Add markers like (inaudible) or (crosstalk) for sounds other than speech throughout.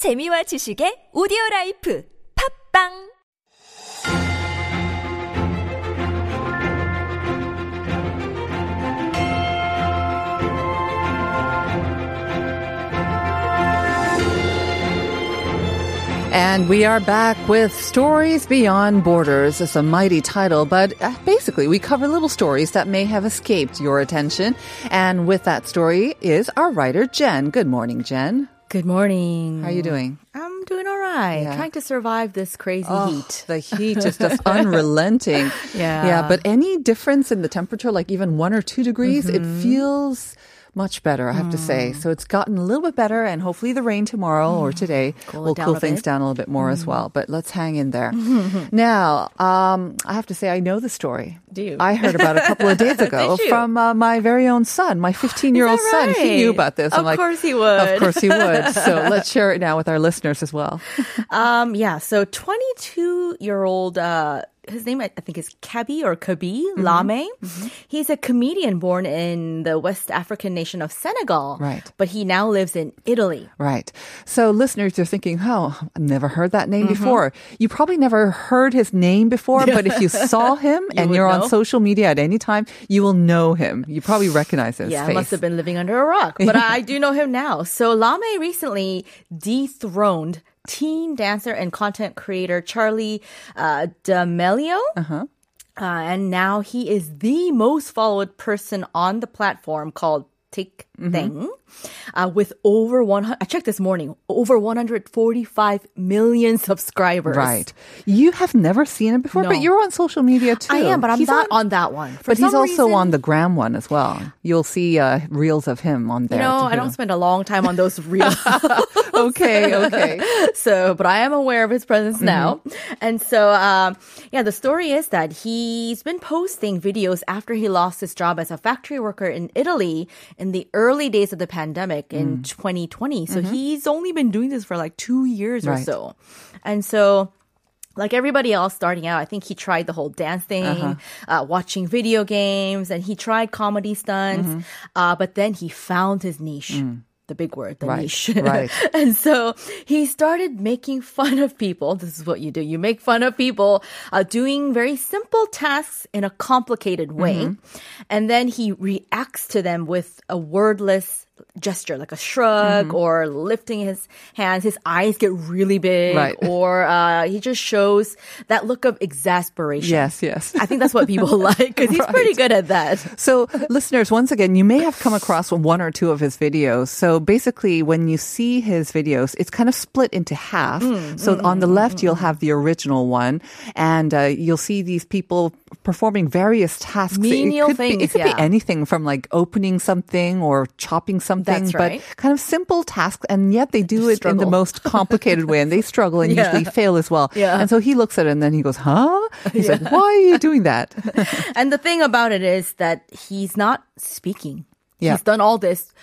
재미와 지식의 오디오 라이프 팝빵 And we are back with Stories Beyond Borders. It's a mighty title, but uh, basically we cover little stories that may have escaped your attention. And with that story is our writer, Jen. Good morning, Jen. Good morning. How are you doing? I'm doing all right. Yeah. Trying to survive this crazy Oh, heat. The heat is (laughs) just unrelenting. Yeah. Yeah, but any difference in the temperature, like even one or two degrees, it Mm-hmm. feels much better, I have to Mm. say. So it's gotten a little bit better, and hopefully the rain tomorrow or today Mm. Cool will cool things bit. down a little bit more Mm. as well. But let's hang in there. (laughs) now, um, I have to say, I know the story. Do you? I heard about it a couple of days (laughs) ago from uh, my very own son, my 15 year old son. He knew about this. Of course he would. Of course he would. (laughs) So let's share it now with our listeners as well. Um, yeah, so 22 year old, uh, his name I think is Khaby or Khaby Mm-hmm. Lame. He's a comedian born in the West African nation of Senegal. Right. But he now lives in Italy. Right. So listeners are thinking, oh, I've never heard that name Mm-hmm. before. You probably never heard his name before, but if you (laughs) saw him and you're know. on social media at any time, you will know him. You probably (sighs) recognize his Yeah, face. must have been living under a rock, but (laughs) I do know him now. So Lame recently dethroned teen dancer and content creator Charlie uh, D'Amelio. Uh-huh. and now he is the most followed person on the platform called TikTok. Uh, with over 100, I checked this morning, over 145 million subscribers. Right. You have never seen him before, No. but you're on social media too. I am, but I'm He's not on, that one. For But he's also reason- on the gram one as well. You'll see uh, reels of him on You there. know. I don't spend a long time on those reels. (laughs) okay, (laughs) okay. so, but I am aware of his presence Mm-hmm. now. And so, um, yeah, the story is that he's been posting videos after he lost his job as a factory worker in Italy in the early days of the pandemic in Mm. 2020. So he's only been doing this for like two years or so. And so, like everybody else starting out, I think he tried the whole dance thing, Uh-huh. uh watching video games, and he tried comedy stunts. Mm-hmm. Uh, but then he found his niche. The big word, the Mm. Right, niche. (laughs) right. and so he started making fun of people. This is what you do. You make fun of people uh, doing very simple tasks in a complicated way. Mm-hmm. And then he reacts to them with a wordless gesture, like a shrug Mm-hmm. or lifting his hands. His eyes get really big Right. (laughs) or uh, he just shows that look of exasperation. Yes, yes. I think that's what people (laughs) like because he's pretty good at that. So, listeners, once again, you may have come across one or two of his videos. So, basically, when you see his videos, it's kind of split into half. Mm, so, on the left, you'll have the original one, and uh, you'll see these people performing various tasks. Menial it could be, it could yeah. be anything from like opening something or chopping something, That's but right. kind of simple tasks, and yet they do it in the most complicated way, and they struggle and (laughs) Yeah. usually fail as well. Yeah. And so he looks at it and then he goes, "Huh?" He's like, "Why are you doing that?" (laughs) And the thing about it is that he's not speaking. Yeah. He's done all this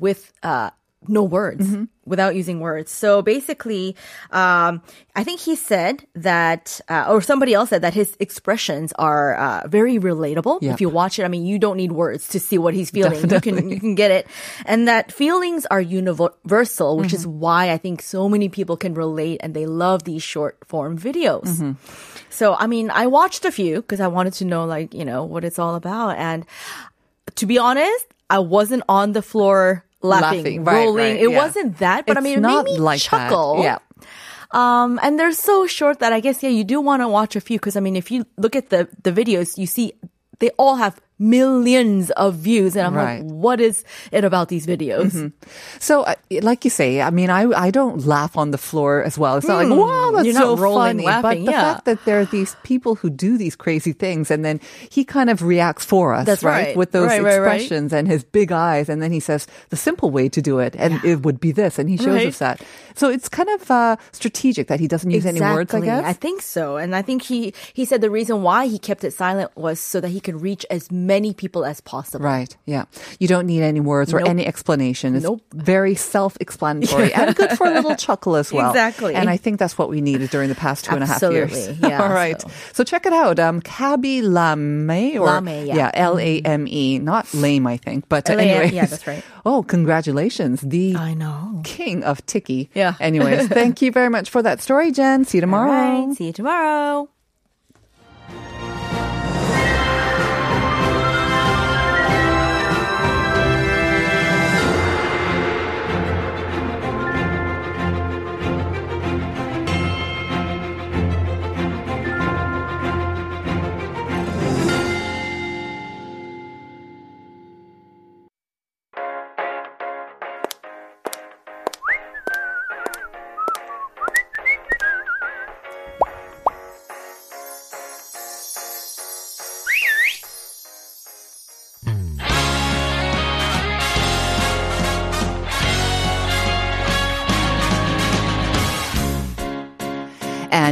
with uh, no words, Mm-hmm. Without using words. So basically, um, I think he said that, uh, or somebody else said that his expressions are uh, very relatable. If you watch it, I mean, you don't need words to see what he's feeling. You can you can get it, and that feelings are universal, which is why I think so many people can relate and they love these short form videos. So, I mean, I watched a few because I wanted to know, like, you know, what it's all about. And to be honest, I wasn't on the floor laughing, Laughing, right, rolling. right, it yeah. wasn't that, but I mean, it not made me like that. chuckle. Yeah. Um, and they're so short that I guess, yeah, you do want to watch a few because I mean, if you look at the, the videos, you see they all have millions of views. And I'm Right. like, what is it about these videos? So, uh, like you say, I mean, I I don't laugh on the floor as well. It's not like wow, that's. You're so rolling funny. laughing, but the yeah. fact that there are these people who do these crazy things, and then he kind of reacts for us, That's right. with those Right, right, right. expressions and his big eyes, and then he says the simple way to do it, and it would be this, and he shows Right. us that. So it's kind of uh, strategic that he doesn't use any words. I Exactly. guess. think so. And I think he, he said the reason why he kept it silent was so that he could reach as many people as possible. Right. Yeah. You don't need any words or any explanation. It's Nope. very self-explanatory and good for a (laughs) little chuckle as well. Exactly. And I think that's what we needed during the past two and a half years. Absolutely. (laughs) Yeah, All right. so- So. check it out. Um, Khaby Lame or Lame, yeah. L A M E, not lame, I think, but L A M, anyway. yeah, that's right. (laughs) Oh, congratulations. The I know. king of Tiki. Yeah. Anyways, thank you very much for that story, Jen. See you tomorrow. All right. See you tomorrow.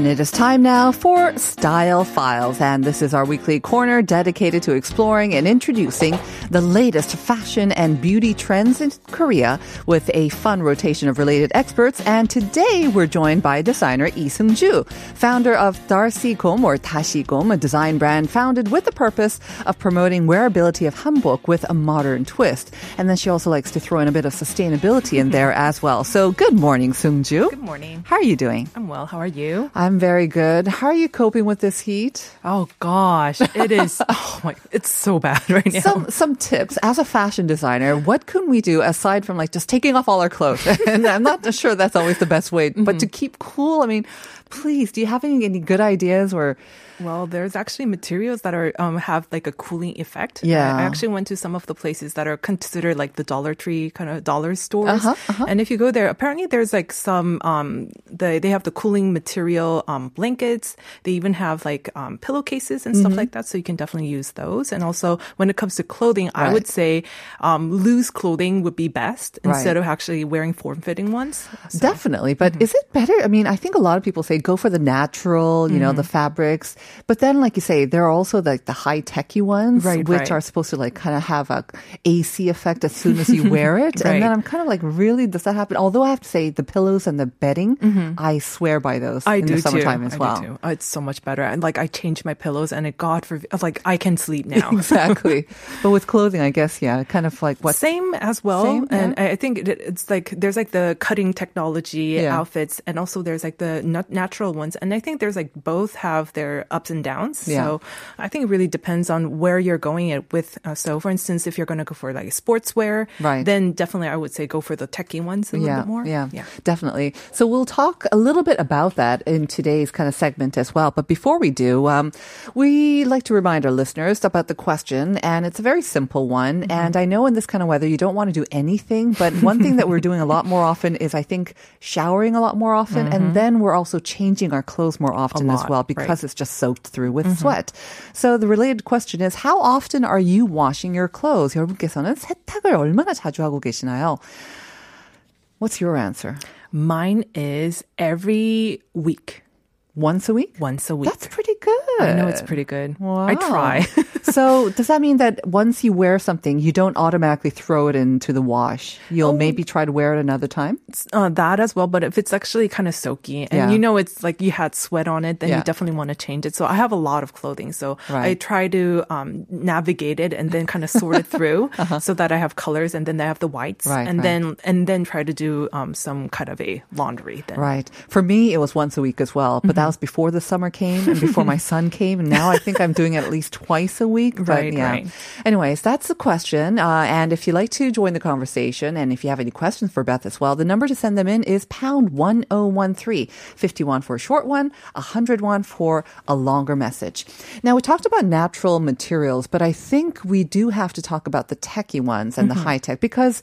And it is time now for Style Files. And this is our weekly corner dedicated to exploring and introducing the latest fashion and beauty trends in Korea with a fun rotation of related experts. And today we're joined by designer Lee Seung-ju, founder of Darcy.com or Tashi.com, a design brand founded with the purpose of promoting wearability of hanbok with a modern twist. And then she also likes to throw in a bit of sustainability in there as well. So good morning, Seung-ju. Good morning. How are you doing? I'm well. How are you? I'm very good. How are you coping with this heat? Oh gosh, it is. (laughs) oh my, it's so bad right now. Some some tips as a fashion designer. What can we do aside from like just taking off all our clothes? (laughs) and I'm not sure that's always the best way, but mm-hmm. to keep cool. I mean, please, do you have any any good ideas or? well, there's actually materials that are um, have like a cooling effect. Yeah. I, I actually went to some of the places that are considered like the Dollar Tree kind of dollar stores, Uh-huh, uh-huh. and if you go there, apparently there's like some um, the they have the cooling material um, blankets. They even have like um, pillowcases and Mm-hmm. stuff like that, so you can definitely use those. And also, when it comes to clothing, I would say um, loose clothing would be best Right. instead of actually wearing form-fitting ones. So- Definitely, but Mm-hmm. is it better? I mean, I think a lot of people say go for the natural, you know, the Mm-hmm. fabrics. But then, like you say, there are also like the high techy ones, Right, which right. are supposed to like kind of have a AC effect as soon as you wear (laughs) it. And then I'm kind of like, really, does that happen? Although I have to say, the pillows and the bedding, I swear by those Mm-hmm. I in do the summertime too. as I well. do too. It's so much better. And like I change my pillows, and it God for like I can sleep (laughs) now. exactly. (laughs) But with clothing, I guess, yeah, kind of like what Same as well, Same, and yeah. I think it, it's like there's like the cutting technology Yeah. outfits, and also there's like the nat- natural ones, and I think there's like both have their ups and downs. Yeah. So I think it really depends on where you're going it with. Uh, so for instance, if you're going to go for like sportswear, Right. then definitely I would say go for the techie ones a little yeah, bit more. Yeah, yeah. definitely. So we'll talk a little bit about that in today's kind of segment as well. But before we do, um, we like to remind our listeners about the question, and it's a very simple one. Mm-hmm. And I know in this kind of weather you don't want to do anything, but one thing that we're (laughs) doing a lot more often is I think showering a lot more often, and then we're also changing our clothes more often as Mm-hmm. lot, well right. Mm-hmm. because it's just soaked through with sweat. So the related question is, how often are you washing your clothes? 여러분께서는 세탁을 얼마나 자주 하고 계시나요? What's your answer? Mine is every week, Once a week? once a week. That's pretty good. I know it's pretty good. Wow. I try. (laughs) (laughs) so does that mean that once you wear something, you don't automatically throw it into the wash? Oh. You'll maybe try to wear it another time? uh, that as well. But if it's actually kind of soaky and Yeah. you know it's like you had sweat on it, then Yeah. you definitely want to change it. So I have a lot of clothing, so I try to um, navigate it and then kind of sort it through (laughs) so that I have colors and then I have the whites, Uh-huh. Right, and right. then and then try to do um, some kind of a laundry. Then Right. For me, it was once a week as well, but that was before the summer came and before my (laughs) son came. And now I think I'm doing it at least twice a week. But Right, yeah. right. Anyways, that's the question. Uh, and if you'd like to join the conversation and if you have any questions for Beth as well, the number to send them in is pound 1013, 51 for a short one, 101 for a longer message. Now, we talked about natural materials, but I think we do have to talk about the techie ones and the high tech because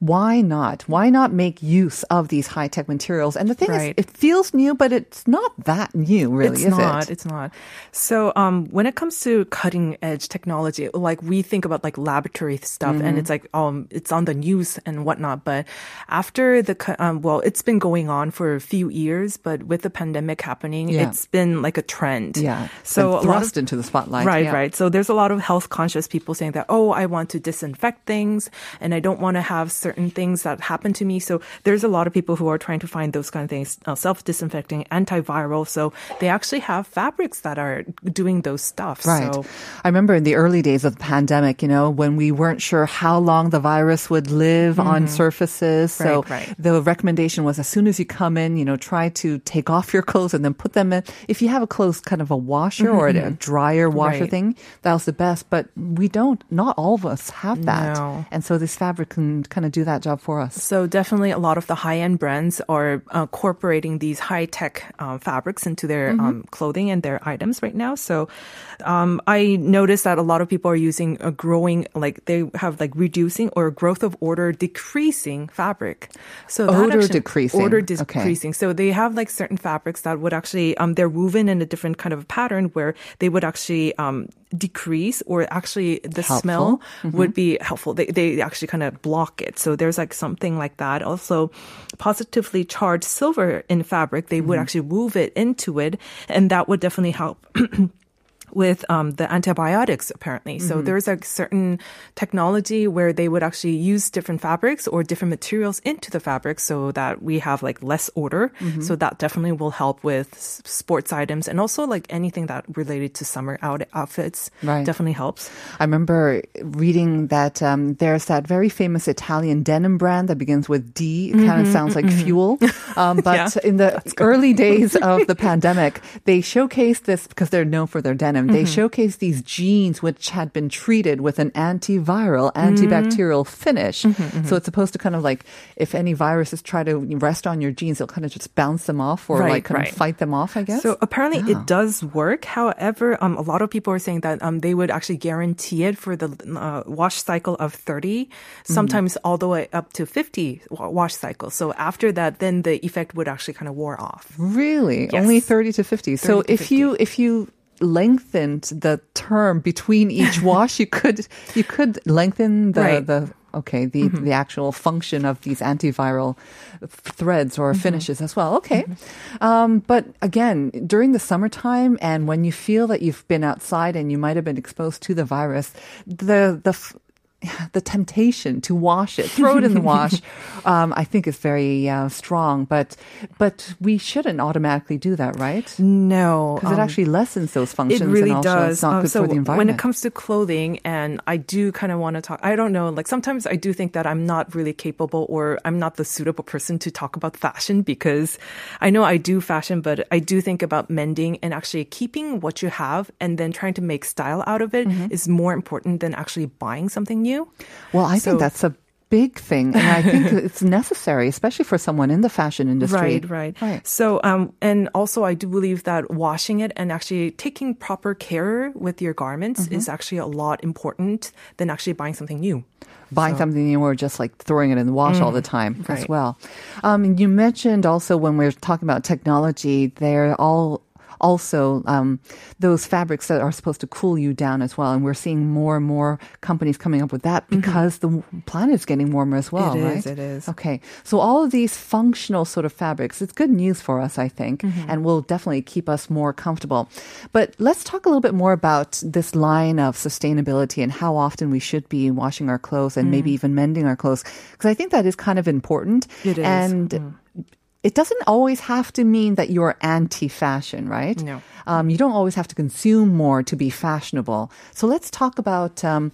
why not? Why not make use of these high tech materials? And the thing Right. is, it feels new, but it's not that new, really, it's is not. it? It's not. So, um, when it comes to cutting edge technology, like we think about like laboratory stuff, and Mm-hmm. it's like um, it's on the news and whatnot. But after the um, well, it's been going on for a few years, but with the pandemic happening, Yeah. it's been like a trend. Yeah. So And lot of- thrust into the spotlight. Right, yeah. right. So there's a lot of health conscious people saying that, oh, I want to disinfect things and I don't want to have certain things that happen to me. So there's a lot of people who are trying to find those kind of things, uh, self disinfecting, antiviral. So they actually have fabrics that are doing those stuff. Right. So I remember in the early days of the pandemic, you know, when we weren't sure how long the virus would live on surfaces. So Mm-hmm. Right, right. the recommendation was as soon as you come in, you know, try to take off your clothes and then put them in. If you have a clothes kind of a washer or a dryer washer Mm-hmm. Right. thing, that was the best. But we don't, not all of us have that. No. And so this fabric can kind of do that job for us. So definitely a lot of the high-end brands are uh, incorporating these high-tech um, fabrics into their um, clothing and their items right now. So um, I noticed that a lot of people are using a growing, like they have like reducing or growth of order decreasing fabric. So actually- decreasing. Order Okay. decreasing. So they have like certain fabrics that would actually um, they're woven in a different kind of pattern where they would actually um, decrease or actually the Helpful. smell mm-hmm. would be helpful. They they actually kind of block it. So there's like something like that. Also, positively charged silver in fabric, they would mm-hmm. actually move it into it, and that would definitely help. (clears throat) With um, the antibiotics, apparently. So there's a certain technology where they would actually use different fabrics or different materials into the fabric so that we have like less odor. So that definitely will help with sports items and also like anything that related to summer out outfits. Right. Definitely helps. I remember reading that um, there's that very famous Italian denim brand that begins with D. It kind of sounds like fuel. (laughs) Um, but Yeah, in the early days of the (laughs) pandemic, they showcased this because they're known for their denim. They showcased these jeans which had been treated with an antiviral, antibacterial finish. So it's supposed to kind of like if any viruses try to rest on your jeans, it'll kind of just bounce them off or Right, like kind right. of fight them off, I guess. So apparently it does work. However, um, a lot of people are saying that um, they would actually guarantee it for the uh, wash cycle of 30, sometimes all the way up to 50 wash cycles. So after that, then the effect would actually kind of wear off. Really? Yes. Only 30 to 50. so to if you if you lengthened the term between each (laughs) wash, you could you could lengthen the Right. the okay, the mm-hmm. the actual function of these antiviral threads or mm-hmm. finishes as well. Okay. Mm-hmm. Um, but again, during the summertime and when you feel that you've been outside and you might have been exposed to the virus, the the f- (laughs) the temptation to wash it, throw it in the wash, (laughs) um, I think is very uh, strong. But but we shouldn't automatically do that, right? No. Because it actually lessens those functions. It really does. Um, so for the environment. when it comes to clothing, and I do kind of want to talk. I don't know. Like sometimes I do think that I'm not really capable, or I'm not the suitable person to talk about fashion because I know I do fashion, but I do think about mending and actually keeping what you have and then trying to make style out of it is Mm-hmm. more important than actually buying something new. Well, I so- think that's a big thing, and I think (laughs) it's necessary, especially for someone in the fashion industry. Right, right, Right. So, um, and also, I do believe that washing it and actually taking proper care with your garments Mm-hmm. is actually a lot important than actually buying something new. buying something new or just like throwing it in the wash all the time as well. Um, you mentioned also when we are talking about technology, they're all also um, those fabrics that are supposed to cool you down as well. And we're seeing more and more companies coming up with that mm-hmm. because the planet is getting warmer as well, It right? is, it is. Okay. So all of these functional sort of fabrics, it's good news for us, I think, mm-hmm. and will definitely keep us more comfortable. But let's talk a little bit more about this line of sustainability and how often we should be washing our clothes and mm. maybe even mending our clothes. Because I think that is kind of important. It is. And mm. It doesn't always have to mean that you're anti-fashion, right? No. Um, you don't always have to consume more to be fashionable. So let's talk about um,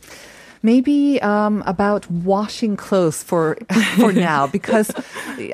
maybe um, about washing clothes for (laughs) for now, because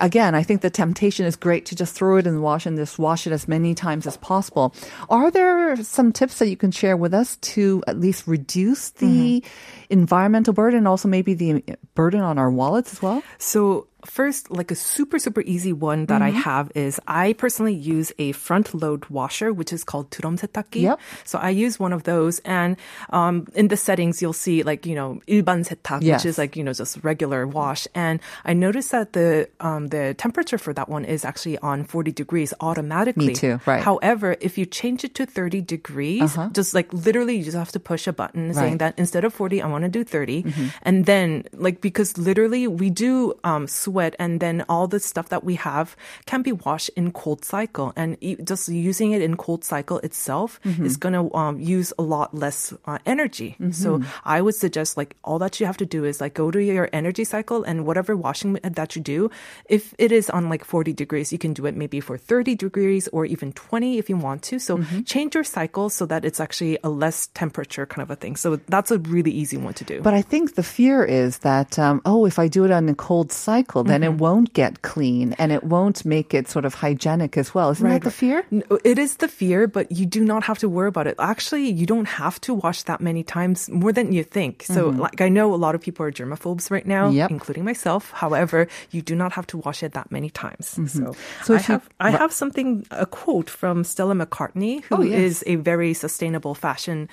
again, I think the temptation is great to just throw it in the wash and just wash it as many times as possible. Are there some tips that you can share with us to at least reduce the environmental burden, also maybe the burden on our wallets as well? So first, like a super, super easy one that I Mm-hmm. have is I personally use a front load washer, which is called 드럼 세탁기. Yep. So I use one of those. And um, in the settings, you'll see like, you know, 일반 세탁, Yes. which is like, you know, just regular wash. And I noticed that the, um, the temperature for that one is actually on 40 degrees automatically. Me too, right. However, if you change it to 30 degrees, just like literally you just have to push a button saying Uh-huh. Right. Mm-hmm. that instead of 40, I want to do 30. And then like, because literally we do um, sweat and then all the stuff that we have can be washed in cold cycle. And just using it in cold cycle itself Mm-hmm. is going to um, use a lot less uh, energy. So Mm-hmm. I would suggest like all that you have to do is like go to your energy cycle and whatever washing that you do, if it is on like 40 degrees, you can do it maybe for 30 degrees or even 20 if you want to. So Mm-hmm. change your cycle so that it's actually a less temperature kind of a thing. So that's a really easy one to do. But I think the fear is that, um, oh, if I do it on a cold cycle, then Mm-hmm. it won't get clean and it won't make it sort of hygienic as well. Isn't that the fear? It is the fear, but you do not have to worry about it. Actually, you don't have to wash that many times more than you think. So, like, I know a lot of people are germaphobes right now, Mm-hmm. Yep. including myself. However, you do not have to wash it that many times. So, Mm-hmm. So I if you- have I have something a quote from Stella McCartney, who Oh, is a very sustainable fashion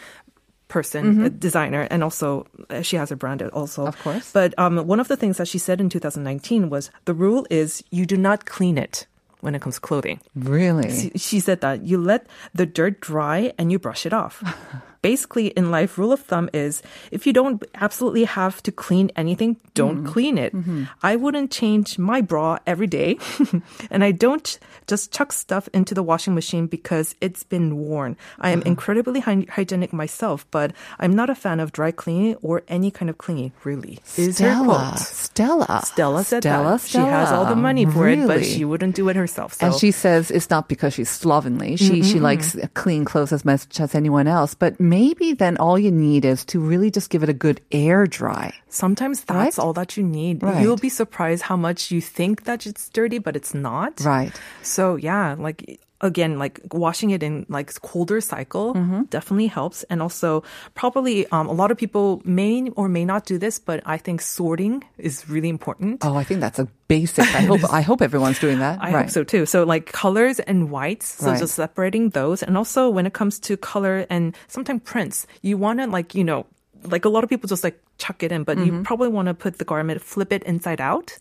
person, a designer, and also uh, she has a brand also. Mm-hmm. Of course. But um, one of the things that she said in 2019 was the rule is you do not clean it when it comes to clothing. Really? She- She said that you let the dirt dry and you brush it off. (laughs) Basically, in life, rule of thumb is if you don't absolutely have to clean anything, don't mm-hmm. clean it. Mm-hmm. I wouldn't change my bra every day, (laughs) and I don't just chuck stuff into the washing machine because it's been worn. I am mm-hmm. incredibly hy- hygienic myself, but I'm not a fan of dry cleaning or any kind of cleaning. Really, is her Stella. quote. Stella. Stella said Stella, that she has all the money for it, but she wouldn't do it herself. So. And she says it's not because she's slovenly. She she likes clean clothes as much as anyone else. But maybe then all you need is to really just give it a good air dry. Sometimes that's Right? all that you need. Right. You'll be surprised how much you think that it's dirty, but it's not. Right. So yeah, like again, like washing it in like colder cycle Mm-hmm. definitely helps. And also probably um, a lot of people may or may not do this, but I think sorting is really important. Oh, I think that's a basic. I hope (laughs) I hope everyone's doing that. I right. hope so too. So like colors and whites. So Right. just separating those. And also when it comes to color and sometimes prints, you want to like, you know, like a lot of people just like chuck it in, but Mm-hmm. you probably want to put the garment, flip it inside out.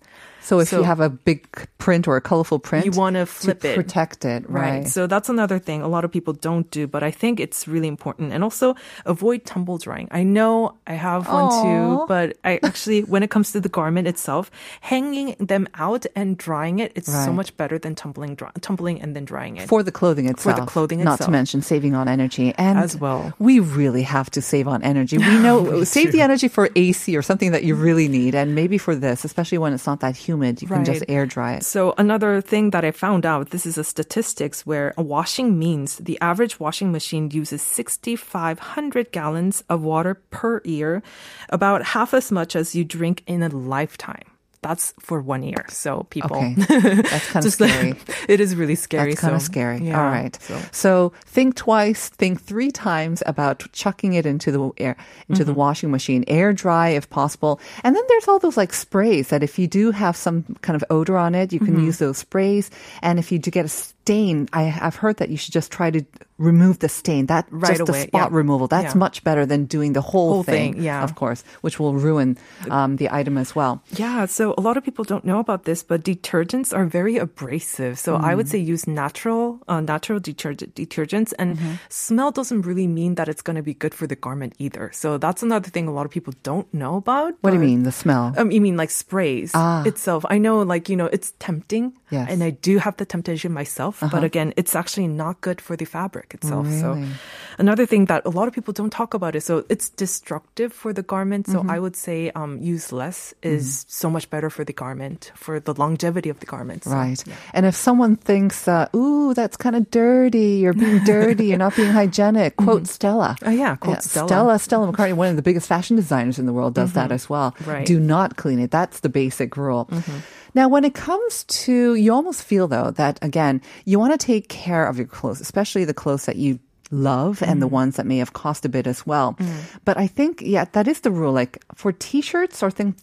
So if So- you have a big print or a colorful print, You flip to it. protect it, right? So that's another thing a lot of people don't do, but I think it's really important. And also avoid tumble drying. I know I have one too, but I actually, when it comes to the garment itself, hanging them out and drying it, it's so much better than tumbling, dry, tumbling and then drying it. for the clothing itself. For the clothing itself. Not to mention saving on energy. And As well. We really have to save on energy. We (laughs) know, save the energy for AC or something that you really need. And maybe for this, especially when it's not that humid, you can just air dry it. So another thing that I found out, this is a statistics where a washing means the average washing machine uses 6,500 gallons of water per year, about half as much as you drink in a lifetime. That's for one year. So people, Okay. (laughs) That's kind of scary. (laughs) it is really scary. That's kind of so, scary. yeah, All right. so. So. think twice, think three times about chucking it into the air, into Mm-hmm. the washing machine, air dry if possible. And then there's all those like sprays that if you do have some kind of odor on it, you can Mm-hmm. use those sprays. And if you do get a stain, I, I've heard that you should just try to remove the stain. That Right just away, the spot yeah. removal. That's Yeah. much better than doing the whole, Whole thing, yeah. Of course, which will ruin um, the item as well. Yeah, so a lot of people don't know about this, but detergents are very abrasive. So I Mm. would say use natural, uh, natural detergent, detergents, and Mm-hmm. smell doesn't really mean that it's going to be good for the garment either. So that's another thing a lot of people don't know about. What do you mean, the smell? Um, you mean like sprays Ah. itself? I know, like you know, it's tempting, Yes. And I do have the temptation myself. But again, it's actually not good for the fabric itself. So another thing that a lot of people don't talk about is so it's destructive for the garment. So Mm-hmm. I would say um, use less is so much better for the garment for the longevity of the garment. So, Right. yeah. And if someone thinks, uh, ooh, that's kind of dirty, you're being dirty, you're not being hygienic, (laughs) quote Stella. Oh, yeah, quote Stella. Stella. Stella McCartney, one of the biggest fashion designers in the world, does that as well. Right. Do not clean it. That's the basic rule. Now, when it comes to, you almost feel though that again, you want to take care of your clothes, especially the clothes that you love and the mm. ones that may have cost a bit as well. Mm. But I think, yeah, that is the rule. Like for t-shirts or things,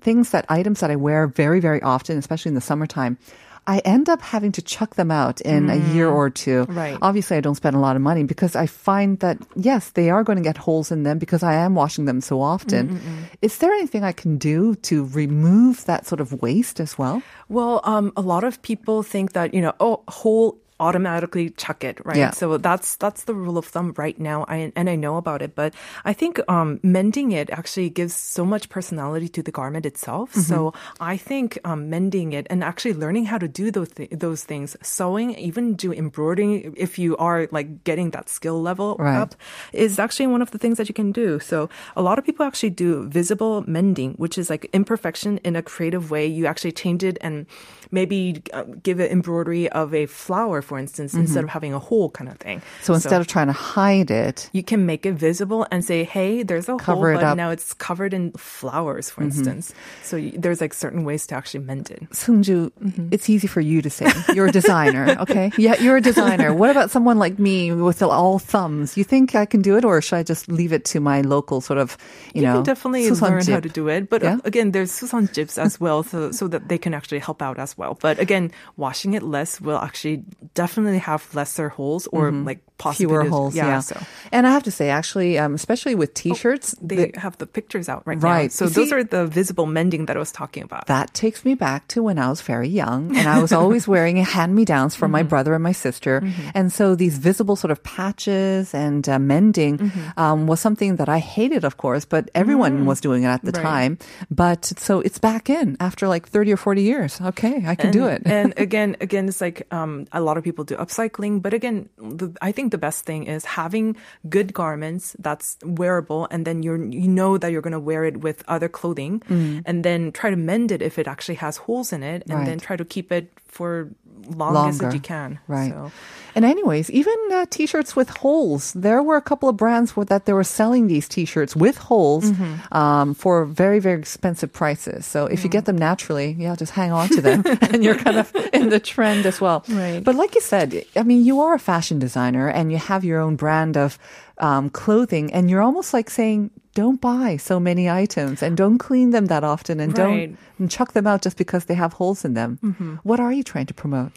things that items that I wear very, very often, especially in the summertime, I end up having to chuck them out in a year mm. or two. Right. Obviously, I don't spend a lot of money because I find that, yes, they are going to get holes in them because I am washing them so often. Mm, mm, Is there anything I can do to remove that sort of waste as well? Well, um, a lot of people think that you know, oh, whole automatically chuck it, right? Yeah. So that's that's the rule of thumb right now, I, and I know about it. But I think um, mending it actually gives so much personality to the garment itself. Mm-hmm. So I think um, mending it and actually learning how to do those th- those things, sewing, even do embroidering, if you are like getting that skill level Right. up, is actually one of the things that you can do. So a lot of people actually do visible mending, which is like imperfection in a creative way. You actually change it and maybe uh, give it embroidery of a flower, for instance, instead of having a hole kind of thing. Mm-hmm. So instead of trying to hide it, you can make it visible and say, "Hey, there's a hole, but up. Mm-hmm. now it's covered in flowers, for instance." So y- there's like certain ways to actually mend it. Sungju, Mm-hmm. it's easy for you to say. You're a designer, okay? (laughs) Yeah, you're a designer. What about someone like me with all thumbs? You think I can do it, or should I just leave it to my local sort of, you, You know, can definitely Susan learn how to do it, but Yeah? uh, again, there's Susan Jips as well, so so that they can actually help out as well. But again, washing it less will actually definitely have lesser holes or like Mm-hmm. fewer holes. Yeah, So and I have to say, actually, um, especially with t-shirts, they the- have the pictures out right, Right. now. So You those see- are the visible mending that I was talking about. that takes me back to when I was very young and I was always (laughs) wearing hand-me-downs from Mm-hmm. my brother and my sister. And so these visible sort of patches and uh, mending Mm-hmm. um, was something that I hated, of course, but everyone was doing it at the Mm. Right. time. But so it's back in after like 30 or 40 years. Okay, I can do it. and (laughs) again, again, it's like um, a lot of people do upcycling, but again, the, I think the best thing is having good garments that's wearable, and then you're you know that you're going to wear it with other clothing, and then try to mend it if it actually has holes in it, and Mm. Right. then try to keep it for longest Longer. that you can. Right. So. And anyways, even uh, t-shirts with holes. There were a couple of brands where, that they were selling these t-shirts with holes Mm-hmm. um, for very, very expensive prices. So if you Mm. get them naturally, yeah, just hang on to them (laughs) and you're kind of in the trend as well. Right. But like you said, I mean, you are a fashion designer and you have your own brand of um, clothing and you're almost like saying, don't buy so many items and don't clean them that often and Right. don't and chuck them out just because they have holes in them. Mm-hmm. What are you trying to promote?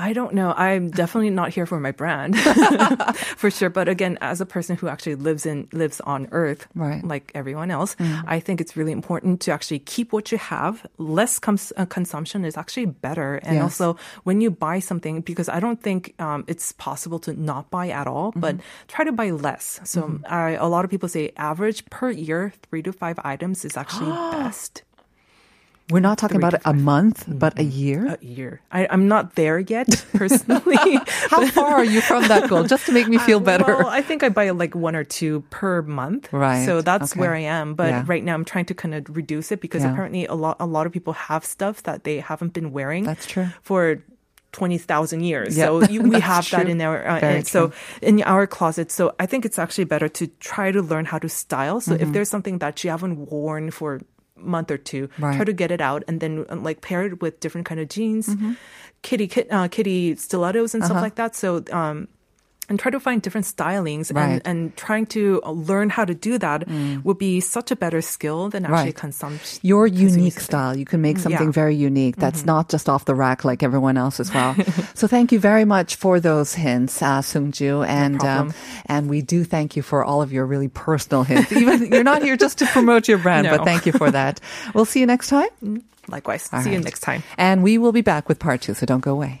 I don't know. I'm definitely not here for my brand, (laughs) for sure. But again, as a person who actually lives in lives on Earth, Right. like everyone else, I think it's really important to actually keep what you have. Less cons- uh, consumption is actually better, and Yes. also when you buy something, because I don't think um, it's possible to not buy at all, but try to buy less. So I, a lot of people say average per year, three to five items is actually (gasps) best. We're not talking about a month, but a year. A year. I, I'm not there yet (laughs) personally. How far are you from that goal? Just to make me feel better. Well, I think I buy like one or two per month. Right. So that's Okay. where I am. But Yeah. right now I'm trying to kind of reduce it because Yeah. apparently a lot a lot of people have stuff that they haven't been wearing. That's true. For 20,000 years. Yeah, So (laughs) you, we have that in our uh, and so in our closet. So I think it's actually better to try to learn how to style. So Mm-hmm. if there's something that you haven't worn for month or two, Right. try to get it out and then uh, like pair it with different kind of jeans, Mm-hmm. kitty kit, uh, kitty stilettos and Uh-huh. stuff like that. So um and try to find different stylings Right. and, and trying to learn how to do that would be such a better skill than actually Right. consumption. Your unique something. style. You can make something Yeah. very unique. That's not just off the rack like everyone else as well. (laughs) so thank you very much for those hints, uh, Sungju, and um, and we do thank you for all of your really personal hints. Even (laughs) you're not here just to promote your brand, but thank you for that. We'll see you next time. Likewise. All See you next time. And we will be back with part two. So don't go away.